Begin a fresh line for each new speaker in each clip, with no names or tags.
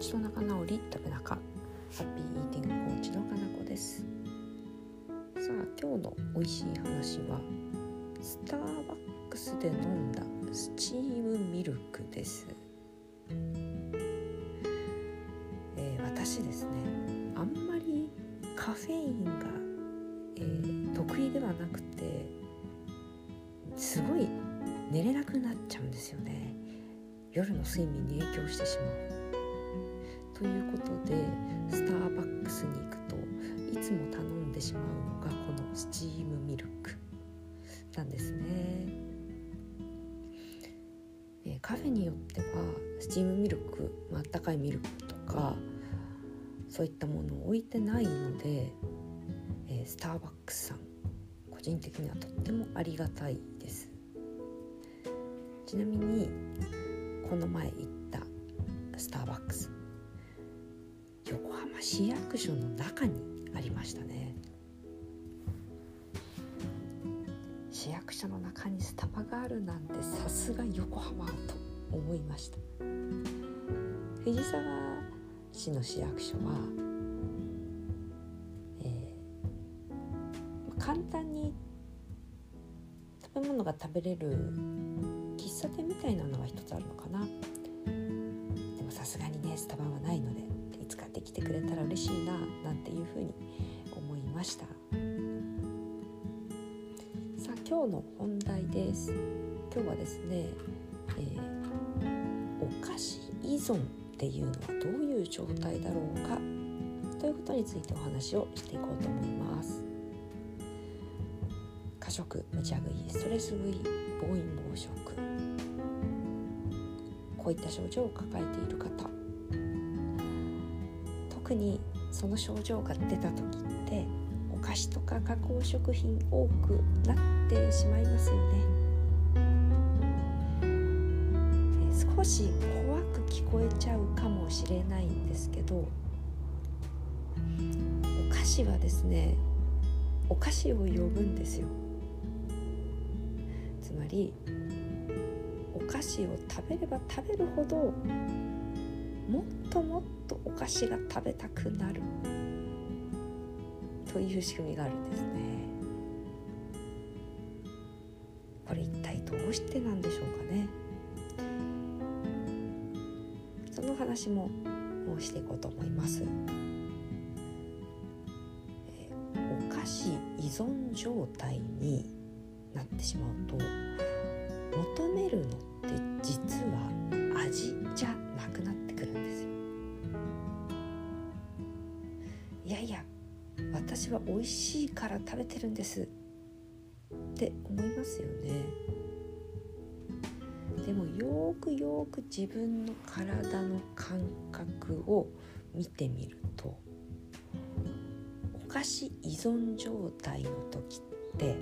ちと仲直り食べ中。ハッピーイーティングコーチのかなこです。さあ今日の美味しい話はスターバックスで飲んだスチームミルクです、えー、私ですねあんまりカフェインが、えー、得意ではなくてすごい寝れなくなっちゃうんですよね。夜の睡眠に影響してしまう。ということでスターバックスに行くといつも頼んでしまうのがこのスチームミルクなんですね。カフェによってはスチームミルク、まあったかいミルクとかそういったものを置いてないので、えスターバックスさん個人的にはとってもありがたいですちなみにこの前行っ浜市役所の中にありましたね。市役所の中にスタバがあるなんてさすが横浜と思いました。藤沢市の市役所は、えー、簡単に食べ物が食べれる喫茶店みたいなのが一つあるのかな。でもさすがにねスタバはないので。使ってきてくれたら嬉しいななんていうふうに思いました。さあ今日の本題です。今日はですね、えー、お菓子依存っていうのはどういう状態だろうか？ということについてお話をしていこうと思います。過食無茶食いストレス食い暴飲暴食こういった症状を抱えている方。特にその症状が出た時ってお菓子とか加工食品多くなってしまいますよね、え少し怖く聞こえちゃうかもしれないんですけどお菓子はですねお菓子を呼ぶんですよ。つまりお菓子を食べれば食べるほどもっともっとお菓子が食べたくなる。という仕組みがあるんですね。これ一体どうしてなんでしょうかね。その話も申していこうと思います、えお菓子依存状態になってしまうと求めるのって実は味じゃなくなってくるんですよ。私は美味しいから食べてるんです。って思いますよね。でもよくよく自分の体の感覚を見てみるとお菓子依存状態の時って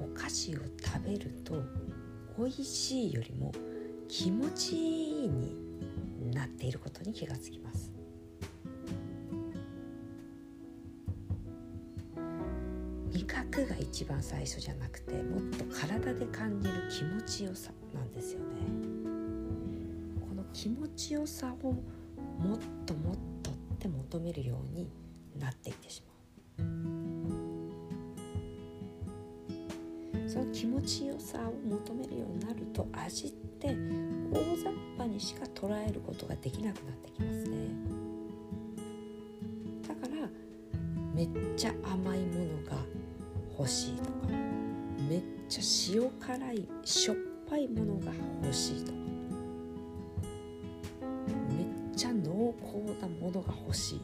お菓子を食べると美味しいよりも気持ちいいになっていることに気がつきます。一番最初じゃなくてもっと体で感じる気持ちよさなんですよね。この気持ちよさをもっともっとって求めるようになっていってしまう。その気持ちよさを求めるようになると味って大雑把にしか捉えることができなくなってきますね。だからめっちゃ甘いものが欲しいとかめっちゃ塩辛いしょっぱいものが欲しいとかめっちゃ濃厚なものが欲しい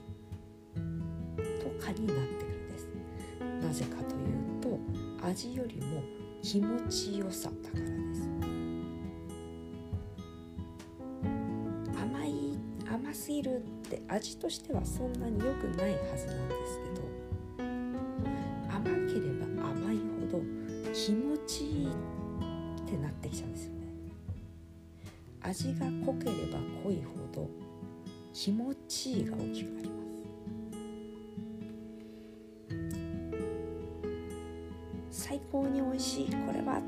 とかになってくるんです。なぜかというと味よりも気持ちよさだからです。甘い甘すぎるって味としてはそんなに良くないはずなんです。気持ちいいってなってきちゃうんですよね。味が濃ければ濃いほど気持ちいいが大きくなります。最高に美味しいこれはっ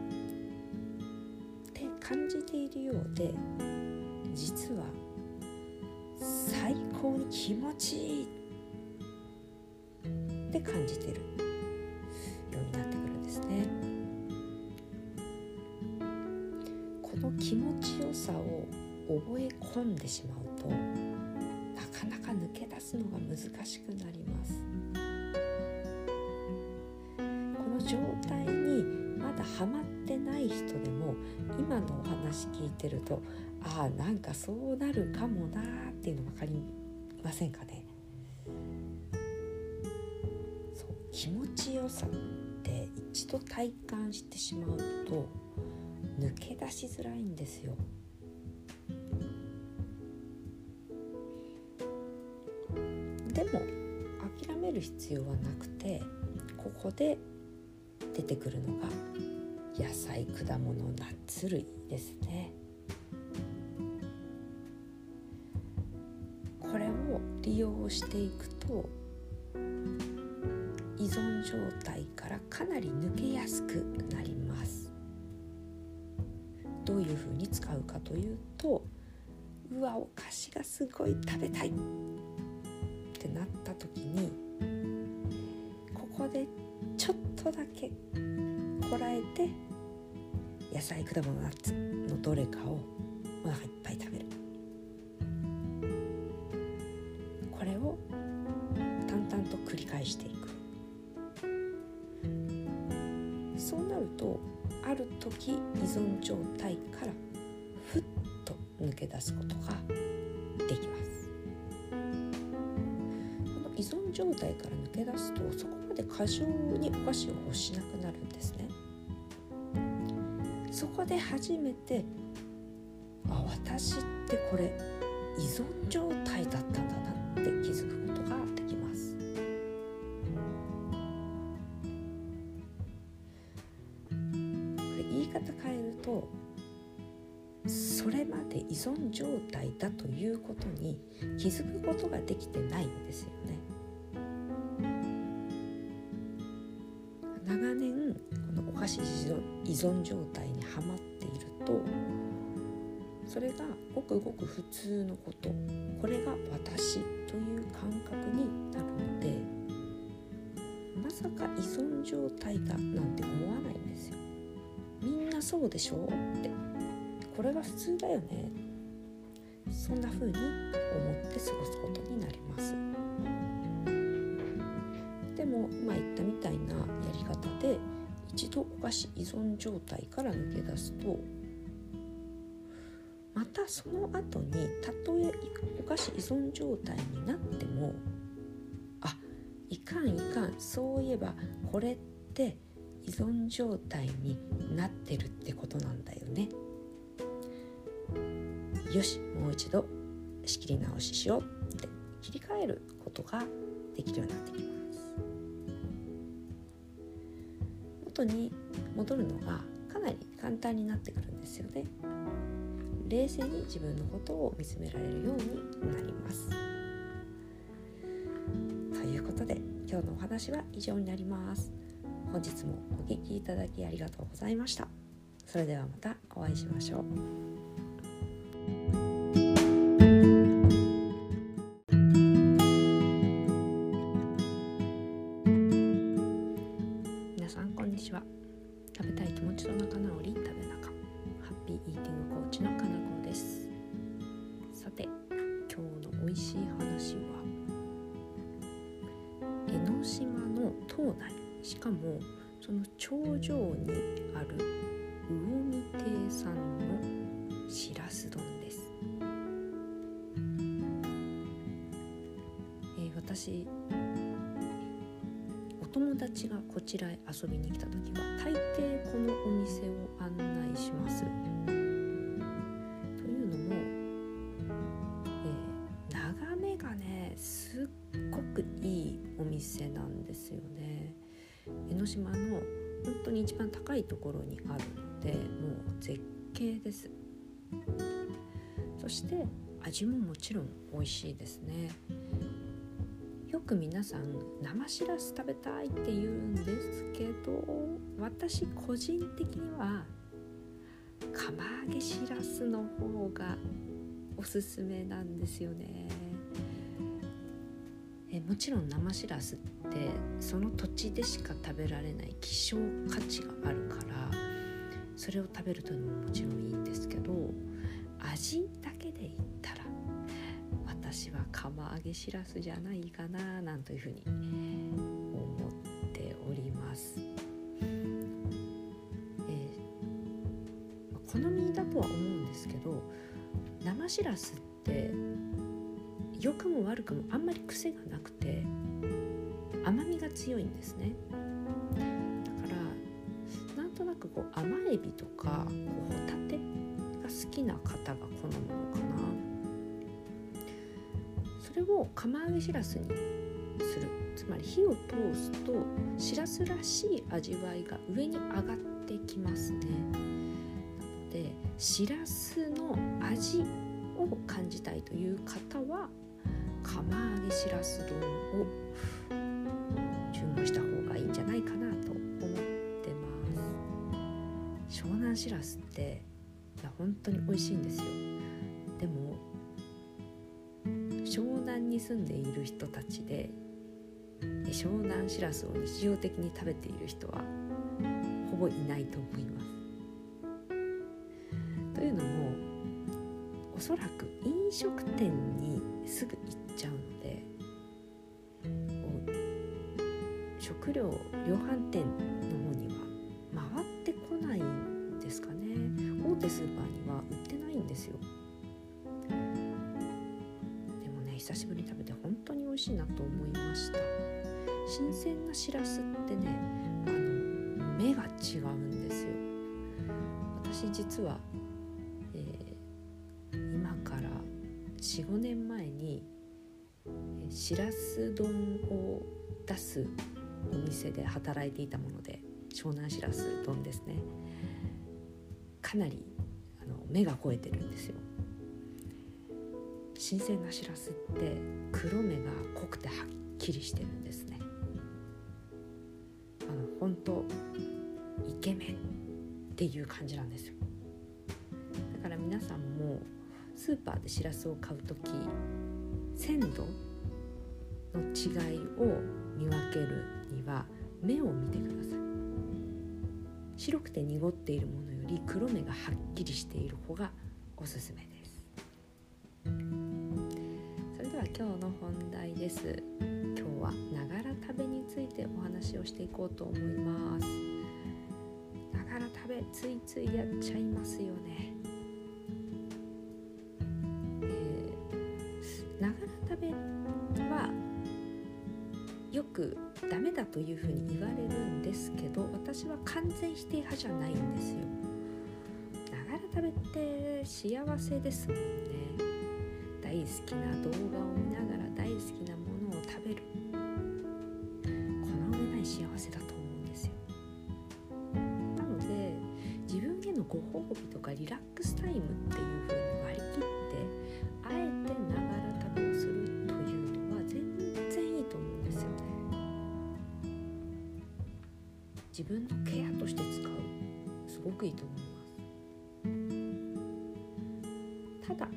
て感じているようで実は最高に気持ちいいって感じてる。さを覚え込んでしまうとなかなか抜け出すのが難しくなりますこの状態にまだハマってない人でも今のお話聞いてるとああなんかそうなるかもなーっていうの分かりませんかねそう気持ちよさって一度体感してしまうと抜け出しづらいんですよ。る必要はなくてここで出てくるのが野菜果物ナッツ類ですね。これを利用していくと依存状態からかなり抜けやすくなります。どういうふうに使うかというとうわお菓子がすごい食べたいってなった時にこでちょっとだけこらえて野菜果物ナッツのどれかをお腹いっぱい食べる。これを淡々と繰り返していく。そうなるとある時依存状態からふっと抜け出すことができます。依存状態から抜け出すとそこまで過剰にお菓子を欲しなくなるんですね。そこで初めてあ私ってこれ依存状態だったんだなって気づくことがで状態だということに気づくことができてないんですよね。長年このお菓子依存状態にはまっているとそれがごくごく普通のこと。これが私という感覚になるのでまさか依存状態だなんて思わないんですよ。みんなそうでしょって。これが普通だよね。そんな風に思って過ごすことになります。でも今言ったみたいなやり方で一度お菓子依存状態から抜け出すとまたその後にたとえお菓子依存状態になってもあいかんいかんそういえばこれって依存状態になってるってことなんだよね。よしもう一度仕切り直ししようって切り替えることができるようになってきます元に戻るのがかなり簡単になってくるんですよね。冷静に自分のことを見つめられるようになります。ということで今日のお話は以上になります。本日もお聞きいただきありがとうございました。それではまたお会いしましょう。私お友達がこちらへ遊びに来た時は大抵このお店を案内します。というのも、えー眺めがねすっごくいいお店なんですよね。江ノ島の本当に一番高いところにあるのでもう絶景です。そして味ももちろん美味しいですね。よく皆さん生しらす食べたいって言うんですけど私個人的には釜揚げしらすの方がおすすめなんですよね。えもちろん生しらすってその土地でしか食べられない希少価値があるからそれを食べるというのももちろんいいんですけど味揚げしらすじゃないかななんというふうに思っております。えー、好みだとは思うんですけど生しらすって良くも悪くもあんまり癖がなくて甘みが強いんですねだからなんとなくこう甘エビとかこうホタテが好きな方が好むのかなれを釜揚げしらすにする。つまり火を通すとしらすらしい味わいが上に上がってきますね。なのでしらすの味を感じたいという方は釜揚げしらす丼を注文した方がいいんじゃないかなと思ってます。湘南しらすっていや本当に美味しいんですよ。南に住んでいる人たちで湘南しらすを日常的に食べている人はほぼいないと思います。というのもおそらく飲食店にすぐ行っちゃうので食料量販店の方には回ってこないんですかね。大手スーパーには売ってないんですよ。久しぶりに食べて本当に美味しいなと思いました。新鮮なしらすってねあの目が違うんですよ。私実は、えー、今から45年前にしらす丼を出すお店で働いていたもので湘南しらす丼ですね。かなりあの目が肥えてるんですよ。新鮮なしらすって黒目が濃くてはっきりしてるんですね。あの本当イケメンっていう感じなんですよ。だから皆さんもスーパーでしらすを買う時鮮度の違いを見分けるには目を見てください。白くて濁っているものより黒目がはっきりしている方がおすすめです。今日の本題です。今日はながら食べについてお話をしていこうと思います。ながら食べついついやっちゃいますよね。ながら食べはよくダメだというふうに言われるんですけど私は完全否定派じゃないんですよ。ながら食べって幸せですもんね。好きな動画を見ながら大好きなものを食べる。この上ない幸せだと思うんですよ。なので自分へのご褒美とかリラックスタイムっていうふうに割り切ってあえてながら食べをする自分のケアとして使う。すごくいいと思います。ただ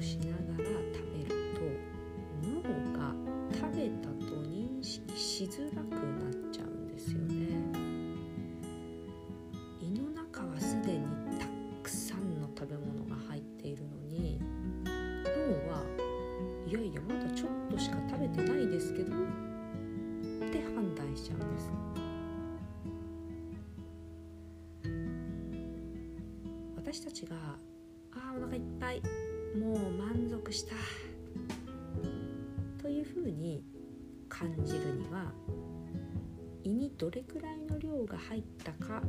しながら食べると脳が食べたと認識しづらくなっちゃうんですよね。胃の中はすでにたくさんの食べ物が入っているのに脳はいやいやまだちょっとしか食べてないですけどって判断しちゃうんです。私たちが「あーお腹いっぱい。満足したというふうに感じるには胃にどれくらいの量が入ったか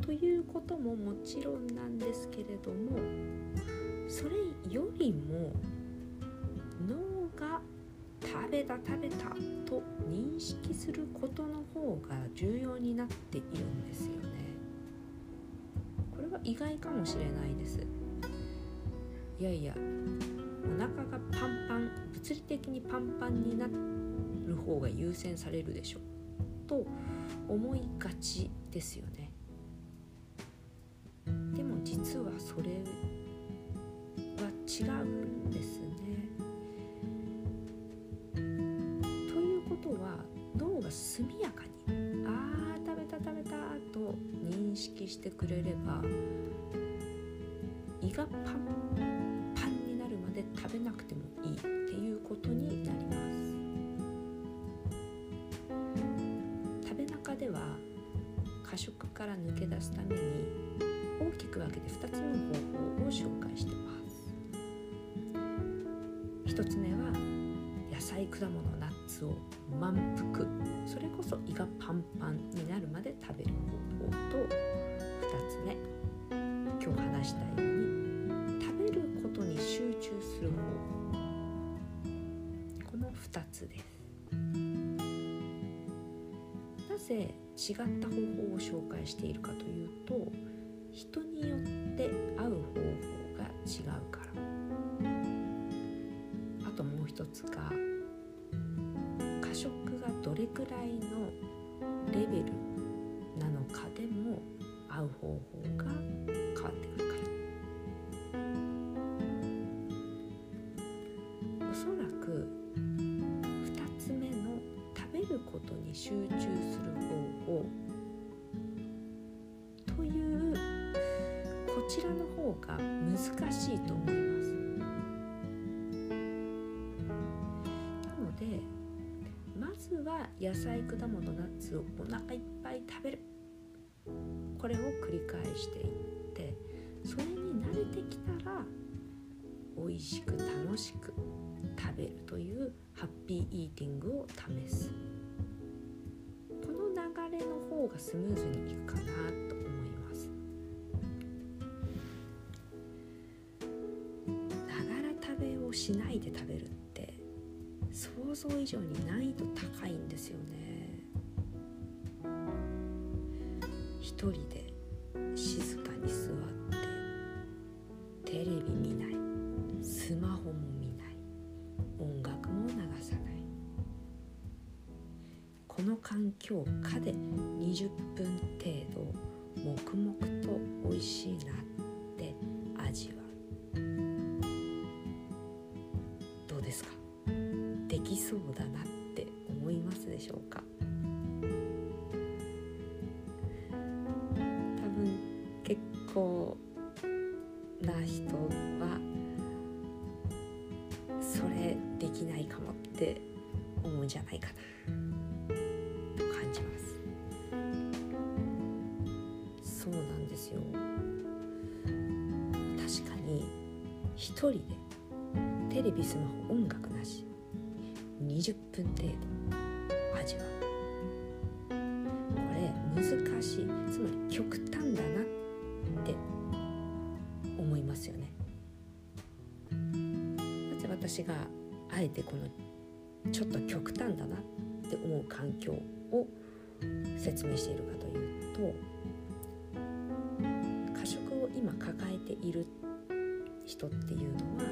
ということももちろんなんですけれどもそれよりも脳が食べた食べたと認識することの方が重要になっているんですよね。これは意外かもしれないですいやいやお腹がパンパン物理的にパンパンになる方が優先されるでしょと思いがちですよね。でも実はそれは違うんですね。ということは脳が速やかに「あー食べた食べた」と認識してくれれば胃がパンパンでは過食から抜け出すために大きく分けて2つの方法を紹介してます。1つ目は野菜果物ナッツを満腹。それこそ胃がパンパンになるまで食べる。ぜ違った方法を紹介しているかというと人によって合う方法が違うから。あともう一つが過食がどれくらいのレベルなのかでも合う方法が変わってくるから。おそらく2つ目の食べることに集中する方というこちらの方が難しいと思います。なのでまずは野菜果物ナッツをお腹いっぱい食べる。これを繰り返していってそれに慣れてきたら美味しく楽しく食べるというハッピーイーティングを試す。方がスムーズにいくかなと思います。ながら食べをしないで食べるって想像以上に難易度高いんですよね。一人での環境下で20分程度黙々と美味しいなって味わうどうですか？できそうだなって思いますでしょうか？多分結構な人はそれできないかもって思うんじゃないかな。ですよ。確かに一人でテレビスマホ音楽なし20分程度味わうこれ難しい。つまり極端だなって思いますよね。なぜ私があえてこのちょっと極端だなって思う環境を説明しているかというと抱えている人っていうのは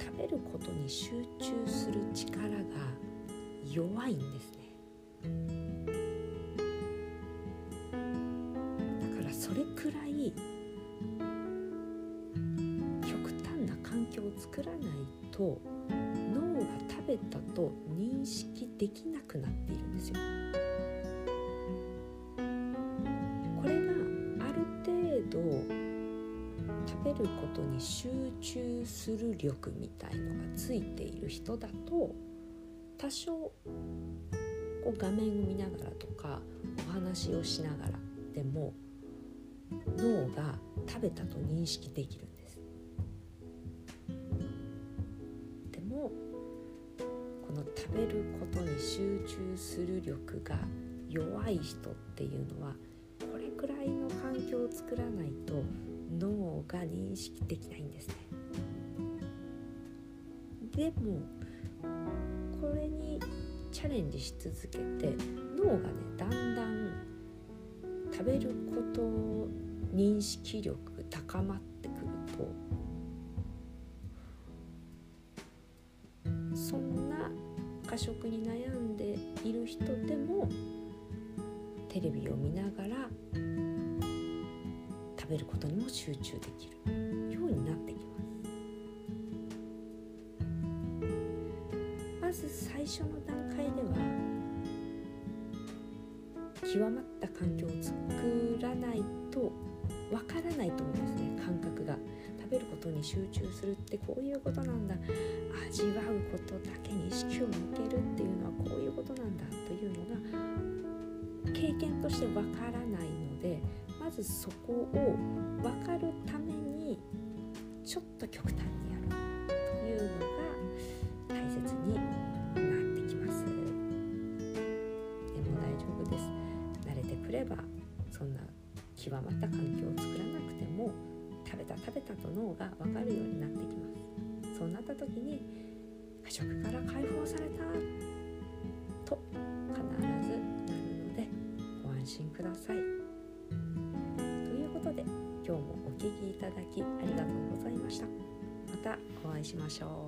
食べることに集中する力が弱いんですね。だからそれくらい極端な環境を作らないと脳が食べたと認識できなくなっていることに集中する力みたいのがついている人だと多少こう画面を見ながらとかお話をしながらでも脳が食べたと認識できるんです。でもこの食べることに集中する力が弱い人っていうのはこれくらいの環境を作らないと脳が認識できないんですね。でもこれにチャレンジし続けて脳がねだんだん食べること認識力高まってくるとそんな過食に悩んでいる人でもテレビを見ながら食べることにも集中できる。ようになってきますまず最初の段階では極まった環境を作らないとわからないと思うんですね。感覚が食べることに集中するってこういうことなんだ。味わうことだけに意識を向けるっていうのはこういうことなんだというのが経験としてわからないのでまずそこを分かるためにちょっと極端にやるというのが大切になってきます。でも大丈夫です。慣れてくればそんな極まった環境を作らなくても食べた食べたと脳が分かるようになってきます。そうなった時に過食から解放された。聴きいただきありがとうございました。またお会いしましょう。